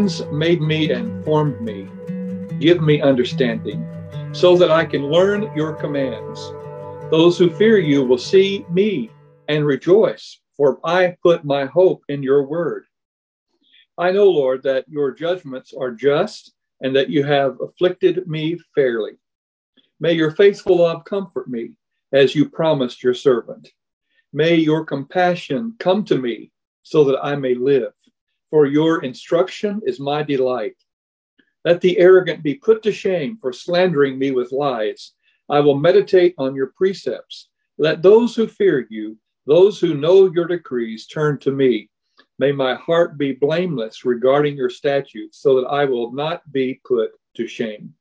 hands made me and formed me. Give me understanding, so that I can learn your commands. Those who fear you will see me and rejoice, for I put my hope in your word. I know, Lord, that your judgments are just and that you have afflicted me fairly. May your faithful love comfort me as you promised your servant. May your compassion come to me so that I may live. For your instruction is my delight. Let the arrogant be put to shame for slandering me with lies. I will meditate on your precepts. Let those who fear you, those who know your decrees, turn to me. May my heart be blameless regarding your statutes, so that I will not be put to shame.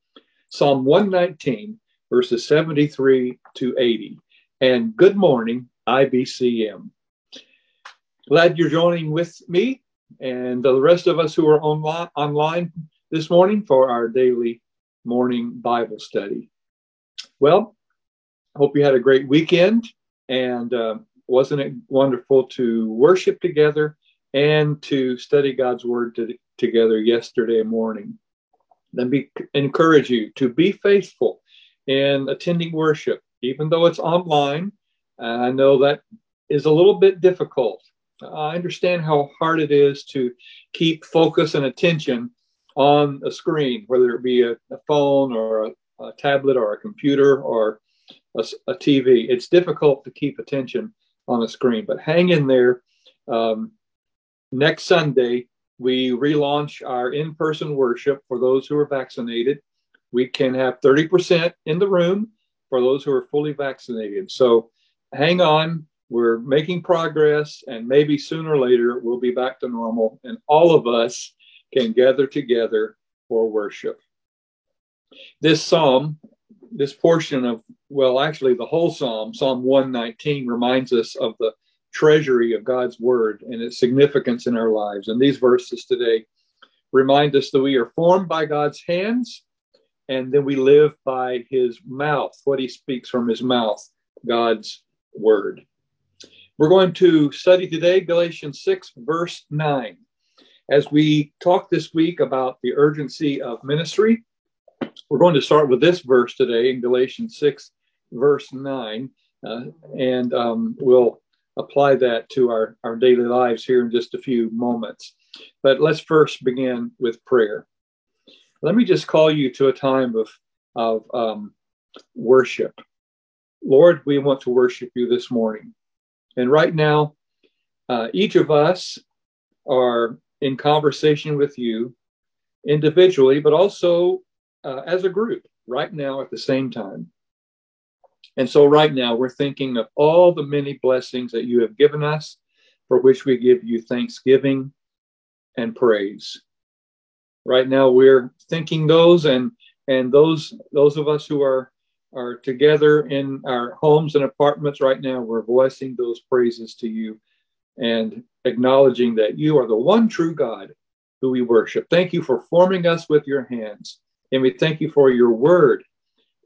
Psalm 119, verses 73 to 80. And good morning, IBCM. Glad you're joining with me and the rest of us who are online, online this morning for our daily morning Bible study. Well, hope you had a great weekend and uh, wasn't it wonderful to worship together and to study God's Word to, together yesterday morning. Let me encourage you to be faithful in attending worship, even though it's online. I know that is a little bit difficult. I understand how hard it is to keep focus and attention on a screen, whether it be a, a phone or a, a, tablet or a computer or a, a, TV. It's difficult to keep attention on a screen, but hang in there. Um, next Sunday, we relaunch our in person worship for those who are vaccinated. We can have 30% in the room for those who are fully vaccinated. So hang on. We're making progress, and maybe sooner or later we'll be back to normal, and all of us can gather together for worship. This psalm, this portion of, well, actually, the whole psalm, Psalm 119, reminds us of the treasury of God's word and its significance in our lives. And these verses today remind us that we are formed by God's hands and then we live by his mouth, what he speaks from his mouth, God's word. We're going to study today Galatians 6, verse 9. As we talk this week about the urgency of ministry, we're going to start with this verse today in Galatians 6, verse 9, uh, and um, we'll apply that to our, our daily lives here in just a few moments. But let's first begin with prayer. Let me just call you to a time of, of um, worship. Lord, we want to worship you this morning. And right now, uh, each of us are in conversation with you individually, but also uh, as a group right now at the same time. And so, right now, we're thinking of all the many blessings that you have given us, for which we give you thanksgiving and praise. Right now, we're thinking those, and and those those of us who are are together in our homes and apartments right now, we're voicing those praises to you and acknowledging that you are the one true God who we worship. Thank you for forming us with your hands. And we thank you for your word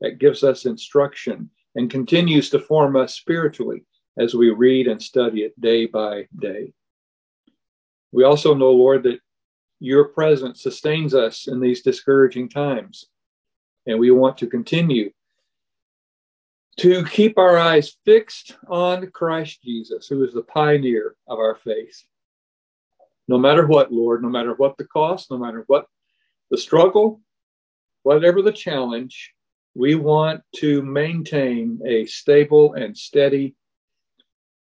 that gives us instruction and continues to form us spiritually as we read and study it day by day. We also know, Lord, that your presence sustains us in these discouraging times. And we want to continue to keep our eyes fixed on Christ Jesus, who is the pioneer of our faith. No matter what, Lord, no matter what the cost, no matter what the struggle, whatever the challenge, we want to maintain a stable and steady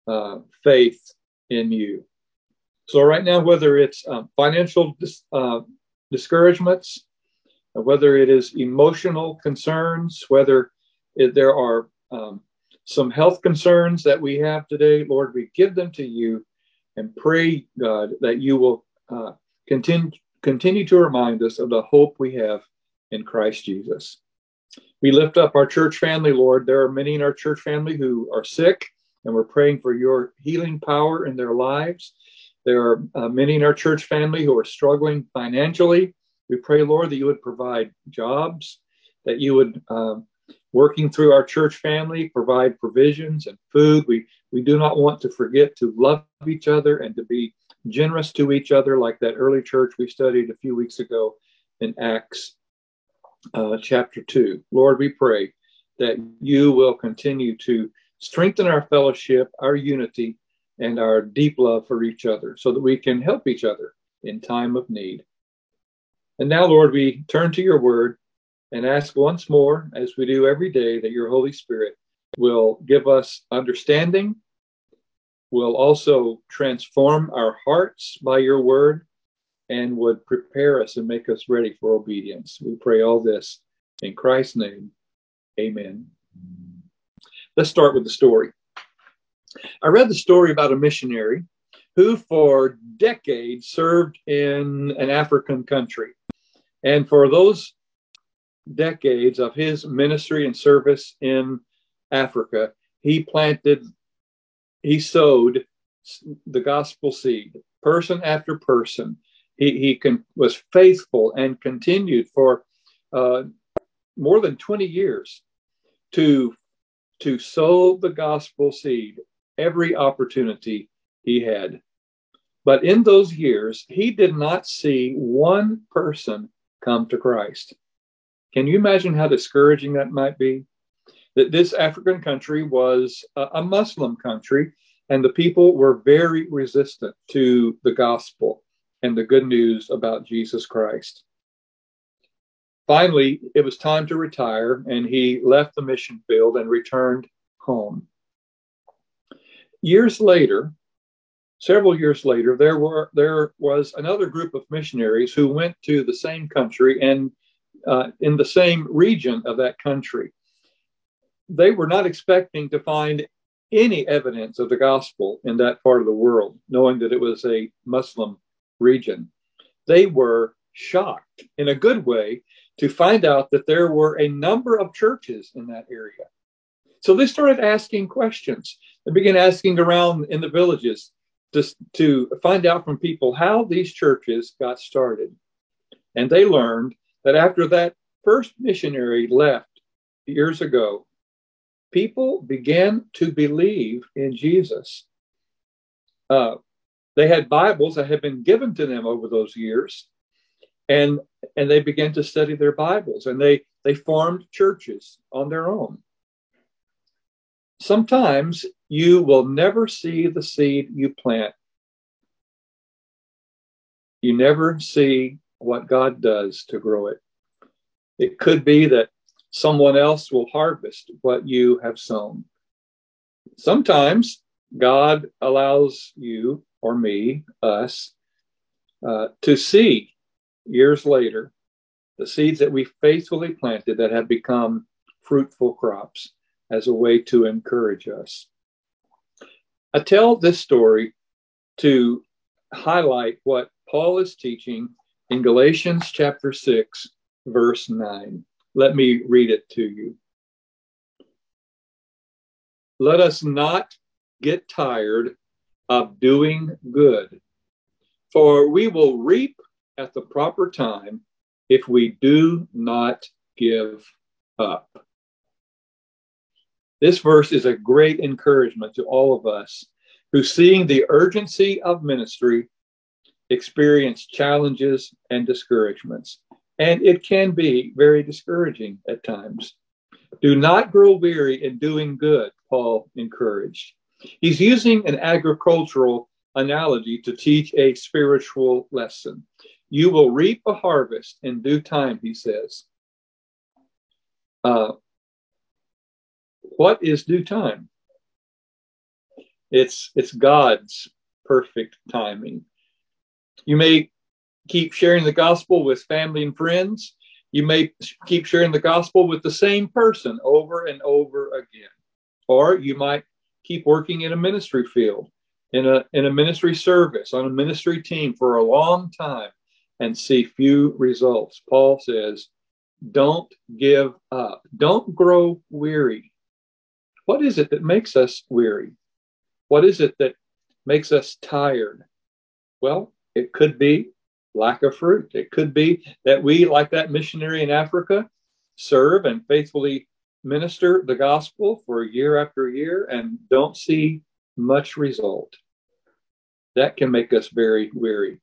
uh, faith in you. So, right now, whether it's um, financial dis- uh, discouragements, whether it is emotional concerns, whether if there are um, some health concerns that we have today, Lord, we give them to you and pray, God, that you will uh, continue, continue to remind us of the hope we have in Christ Jesus. We lift up our church family, Lord. There are many in our church family who are sick, and we're praying for your healing power in their lives. There are uh, many in our church family who are struggling financially. We pray, Lord, that you would provide jobs, that you would um, working through our church family, provide provisions and food. We, we do not want to forget to love each other and to be generous to each other, like that early church we studied a few weeks ago in Acts uh, chapter 2. Lord, we pray that you will continue to strengthen our fellowship, our unity, and our deep love for each other so that we can help each other in time of need. And now, Lord, we turn to your word and ask once more, as we do every day, that your Holy Spirit will give us understanding, will also transform our hearts by your word, and would prepare us and make us ready for obedience. We pray all this in Christ's name. Amen. Let's start with the story. I read the story about a missionary who, for decades, served in an African country. And for those decades of his ministry and service in Africa, he planted, he sowed the gospel seed, person after person. He, he con- was faithful and continued for uh, more than 20 years to, to sow the gospel seed every opportunity he had. But in those years, he did not see one person come to Christ. Can you imagine how discouraging that might be? That this African country was a, Muslim country, and the people were very resistant to the gospel and the good news about Jesus Christ. Finally, it was time to retire, and he left the mission field and returned home. Years later, several years later, there were there was another group of missionaries who went to the same country and uh, in the same region of that country. They were not expecting to find any evidence of the gospel in that part of the world, knowing that it was a Muslim region. They were shocked in a good way to find out that there were a number of churches in that area. So they started asking questions. They began asking around in the villages just to find out from people how these churches got started. And they learned that after that first missionary left years ago, people began to believe in Jesus. Uh, they had Bibles that had been given to them over those years, and and they began to study their Bibles, and they they formed churches on their own. Sometimes you will never see the seed you plant. You never see what God does to grow it. It could be that someone else will harvest what you have sown. Sometimes God allows you or me, us, uh, to see years later the seeds that we faithfully planted that have become fruitful crops as a way to encourage us. I tell this story to highlight what Paul is teaching in Galatians chapter 6, verse 9. Let me read it to you. Let us not get tired of doing good, for we will reap at the proper time if we do not give up. This verse is a great encouragement to all of us who, seeing the urgency of ministry, experience challenges and discouragements. And it can be very discouraging at times. Do not grow weary in doing good, Paul encouraged. He's using an agricultural analogy to teach a spiritual lesson. You will reap a harvest in due time, he says. Uh, what is due time? It's it's God's perfect timing. You may keep sharing the gospel with family and friends. You may keep sharing the gospel with the same person over and over again. Or you might keep working in a ministry field, in a, in a ministry service, on a ministry team for a long time and see few results. Paul says, don't give up. Don't grow weary. What is it that makes us weary? What is it that makes us tired? Well, it could be lack of fruit. It could be that we, like that missionary in Africa, serve and faithfully minister the gospel for year after year and don't see much result. that can make us very weary.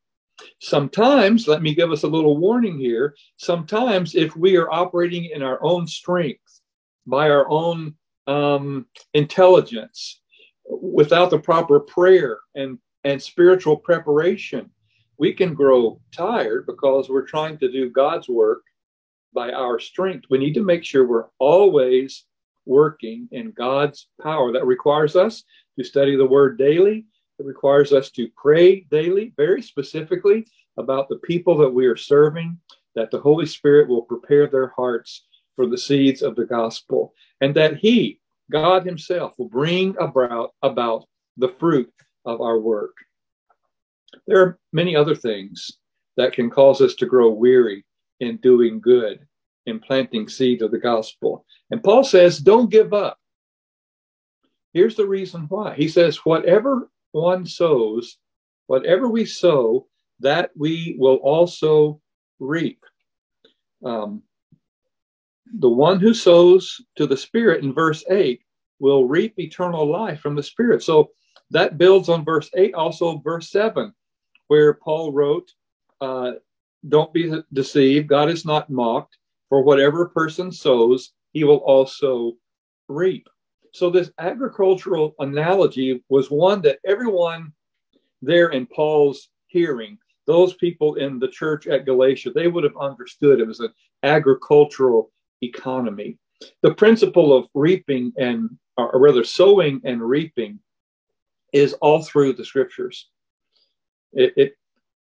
Sometimes, let me give us a little warning here. Sometimes, if we are operating in our own strength, by our own um, intelligence, without the proper prayer and, and spiritual preparation, we can grow tired because we're trying to do God's work by our strength. We need to make sure we're always working in God's power. That requires us to study the word daily. It requires us to pray daily, very specifically about the people that we are serving, that the Holy Spirit will prepare their hearts for the seeds of the gospel, and that He, God Himself, will bring about, about the fruit of our work. There are many other things that can cause us to grow weary in doing good, in planting seeds of the gospel. And Paul says, don't give up. Here's the reason why. He says, whatever one sows, whatever we sow, that we will also reap. Um, the one who sows to the Spirit in verse 8 will reap eternal life from the Spirit. So that builds on verse 8, also verse 7, where Paul wrote, uh, Don't be deceived, God is not mocked, for whatever a person sows, he will also reap. So, this agricultural analogy was one that everyone there in Paul's hearing, those people in the church at Galatia, they would have understood it was an agricultural economy. The principle of reaping and, or rather, sowing and reaping is all through the scriptures. It, it,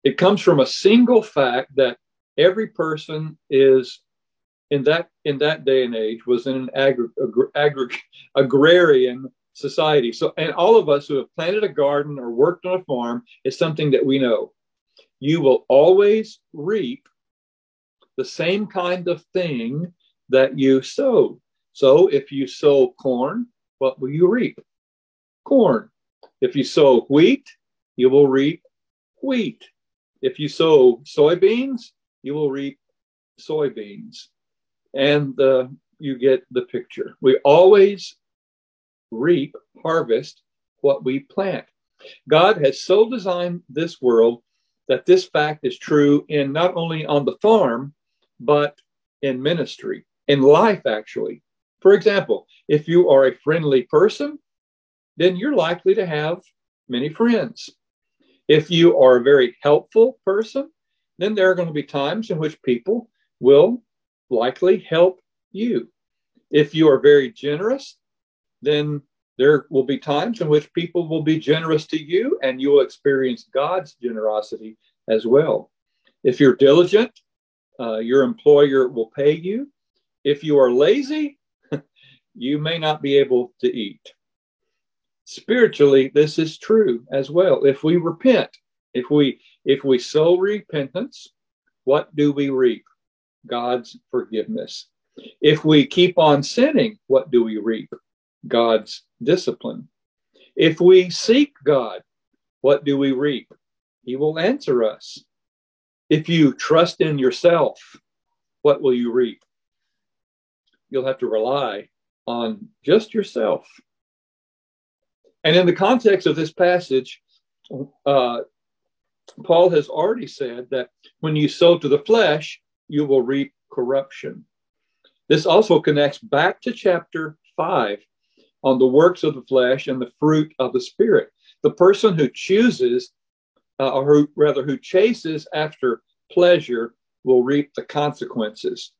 it comes from a single fact that every person is in that in that day and age was in an agri- agri- agrarian society. So, and all of us who have planted a garden or worked on a farm is something that we know. You will always reap the same kind of thing that you sowed. So, if you sow corn, what will you reap? Corn. If you sow wheat, you will reap wheat. If you sow soybeans, you will reap soybeans and uh, you get the picture. We always reap, harvest what we plant. God has so designed this world that this fact is true in not only on the farm, but in ministry, in life, actually. For example, if you are a friendly person, then you're likely to have many friends. If you are a very helpful person, then there are going to be times in which people will likely help you. If you are very generous, then there will be times in which people will be generous to you and you will experience God's generosity as well. If you're diligent, uh, your employer will pay you. If you are lazy, you may not be able to eat. Spiritually, this is true as well. If we repent, if we if we sow repentance, what do we reap? God's forgiveness. If we keep on sinning, what do we reap? God's discipline. If we seek God, what do we reap? He will answer us. If you trust in yourself, what will you reap? You'll have to rely on just yourself. And in the context of this passage, uh, Paul has already said that when you sow to the flesh, you will reap corruption. This also connects back to chapter 5 on the works of the flesh and the fruit of the Spirit. The person who chooses, uh, or who, rather, who chases after pleasure will reap the consequences.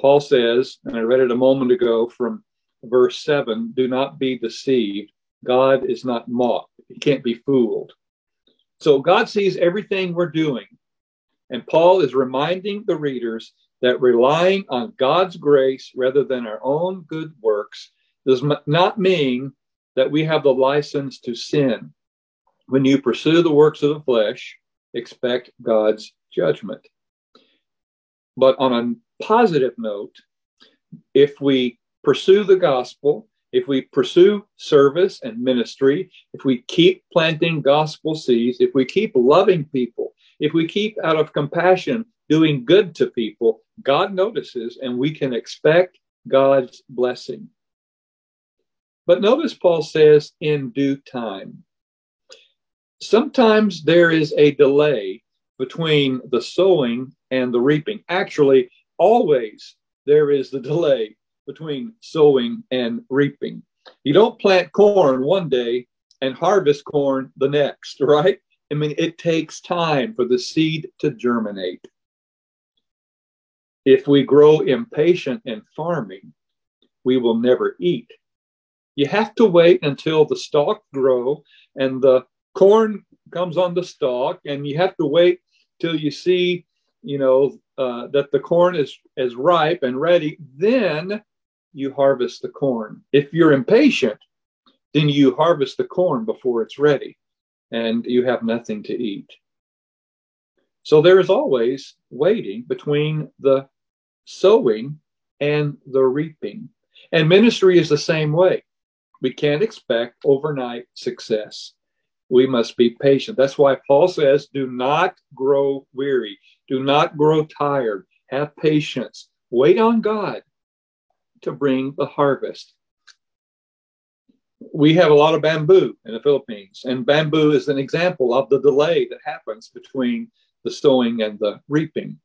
Paul says, and I read it a moment ago from verse 7 do not be deceived. God is not mocked, he can't be fooled. So God sees everything we're doing. And Paul is reminding the readers that relying on God's grace rather than our own good works does not mean that we have the license to sin. When you pursue the works of the flesh, expect God's judgment. But on a positive note, if we pursue the gospel, if we pursue service and ministry, if we keep planting gospel seeds, if we keep loving people, if we keep out of compassion doing good to people, God notices and we can expect God's blessing. But notice Paul says, in due time. sometimes there is a delay between the sowing and the reaping. Actually, always there is the delay between sowing and reaping. You don't plant corn one day and harvest corn the next, right? I mean, it takes time for the seed to germinate. If we grow impatient in farming, we will never eat. You have to wait until the stalk grow and the corn comes on the stalk, and you have to wait till you see, you know, uh, that the corn is is ripe and ready. Then you harvest the corn. If you're impatient, then you harvest the corn before it's ready and you have nothing to eat. So there is always waiting between the sowing and the reaping. And ministry is the same way. We can't expect overnight success. We must be patient. That's why Paul says, do not grow weary, do not grow tired, have patience, wait on God to bring the harvest we have a lot of bamboo in the Philippines, and bamboo is an example of the delay that happens between the sowing and the reaping.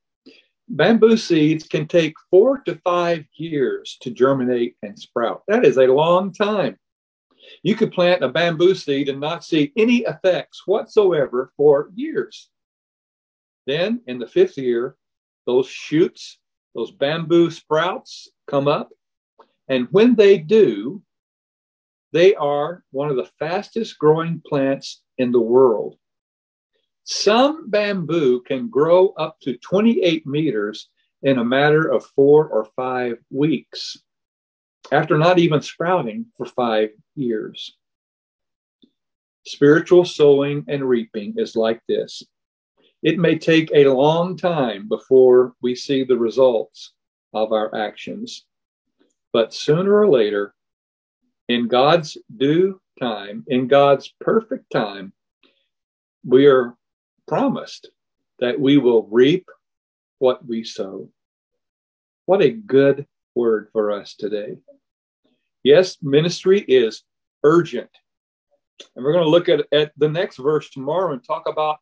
Bamboo seeds can take four to five years to germinate and sprout. That is a long time. You could plant a bamboo seed and not see any effects whatsoever for years. Then, in the fifth year, those shoots, those bamboo sprouts come up. And when they do, they are one of the fastest growing plants in the world. Some bamboo can grow up to 28 meters in a matter of four or five weeks after not even sprouting for five years. Spiritual sowing and reaping is like this. It may take a long time before we see the results of our actions, but sooner or later, in God's due time, in God's perfect time, we are promised that we will reap what we sow. What a good word for us today. Yes, ministry is urgent. And we're going to look at, at the next verse tomorrow and talk about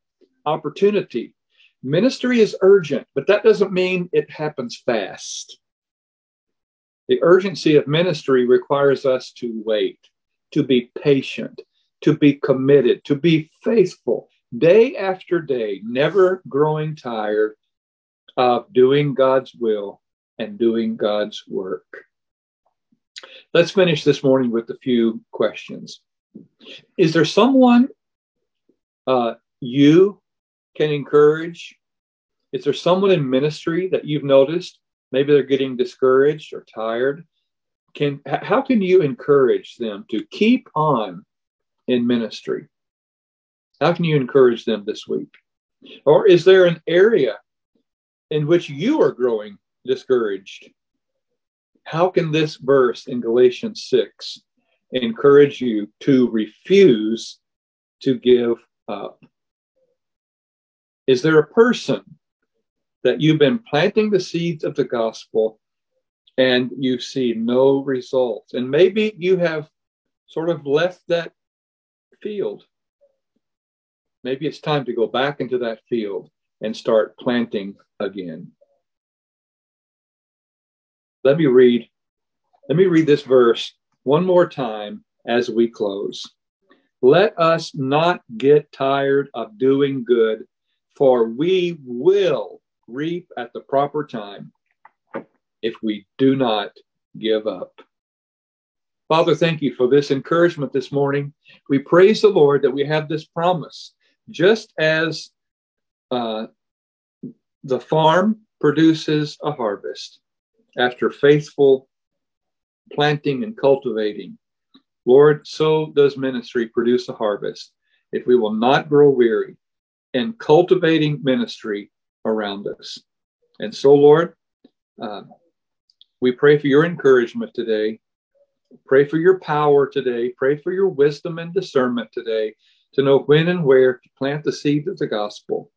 opportunity. Ministry is urgent, but that doesn't mean it happens fast. The urgency of ministry requires us to wait, to be patient, to be committed, to be faithful day after day, never growing tired of doing God's will and doing God's work. Let's finish this morning with a few questions. Is there someone uh, you can encourage? Is there someone in ministry that you've noticed maybe they're getting discouraged or tired. Can how can you encourage them to keep on in ministry? How can you encourage them this week? Or is there an area in which you are growing discouraged? How can this verse in galatians 6 encourage you to refuse to give up? Is there a person that you've been planting the seeds of the gospel and you see no results. And maybe you have sort of left that field. Maybe it's time to go back into that field and start planting again. Let me read let me read this verse one more time as we close. Let us not get tired of doing good, for we will reap at the proper time if we do not give up. Father, thank you for this encouragement this morning. We praise the Lord that we have this promise. Just as uh, the farm produces a harvest after faithful planting and cultivating, Lord, so does ministry produce a harvest if we will not grow weary in cultivating ministry around us. And so, Lord, uh, we pray for your encouragement today. Pray for your power today. Pray for your wisdom and discernment today to know when and where to plant the seed of the gospel.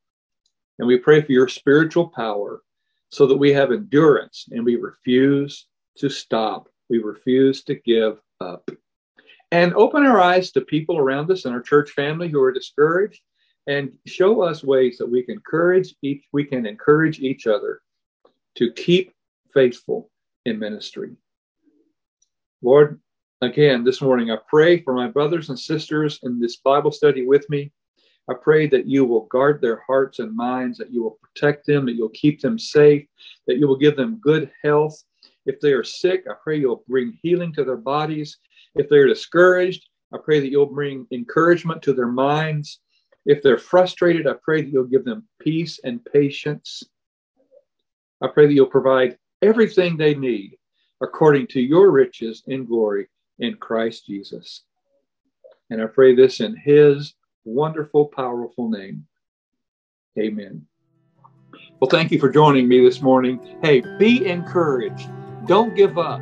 And we pray for your spiritual power so that we have endurance and we refuse to stop. We refuse to give up. and open our eyes to people around us in our church family who are discouraged and show us ways that we can encourage each we can encourage each other to keep faithful in ministry. Lord, again this morning I pray for my brothers and sisters in this Bible study with me. I pray that you will guard their hearts and minds, that you will protect them, that you'll keep them safe, that you will give them good health. If they are sick, I pray you'll bring healing to their bodies. If they're discouraged, I pray that you'll bring encouragement to their minds. If they're frustrated, I pray that you'll give them peace and patience. I pray that you'll provide everything they need according to your riches in glory in Christ Jesus. And I pray this in his wonderful, powerful name. Amen. Well, thank you for joining me this morning. Hey, be encouraged. Don't give up.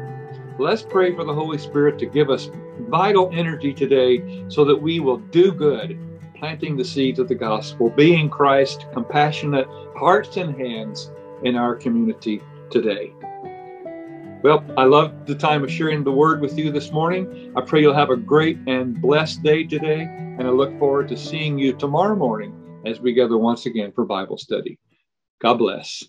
Let's pray for the Holy Spirit to give us vital energy today so that we will do good, planting the seeds of the gospel, being Christ, compassionate hearts and hands in our community today. Well, I love the time of sharing the word with you this morning. I pray you'll have a great and blessed day today, and I look forward to seeing you tomorrow morning as we gather once again for Bible study. God bless.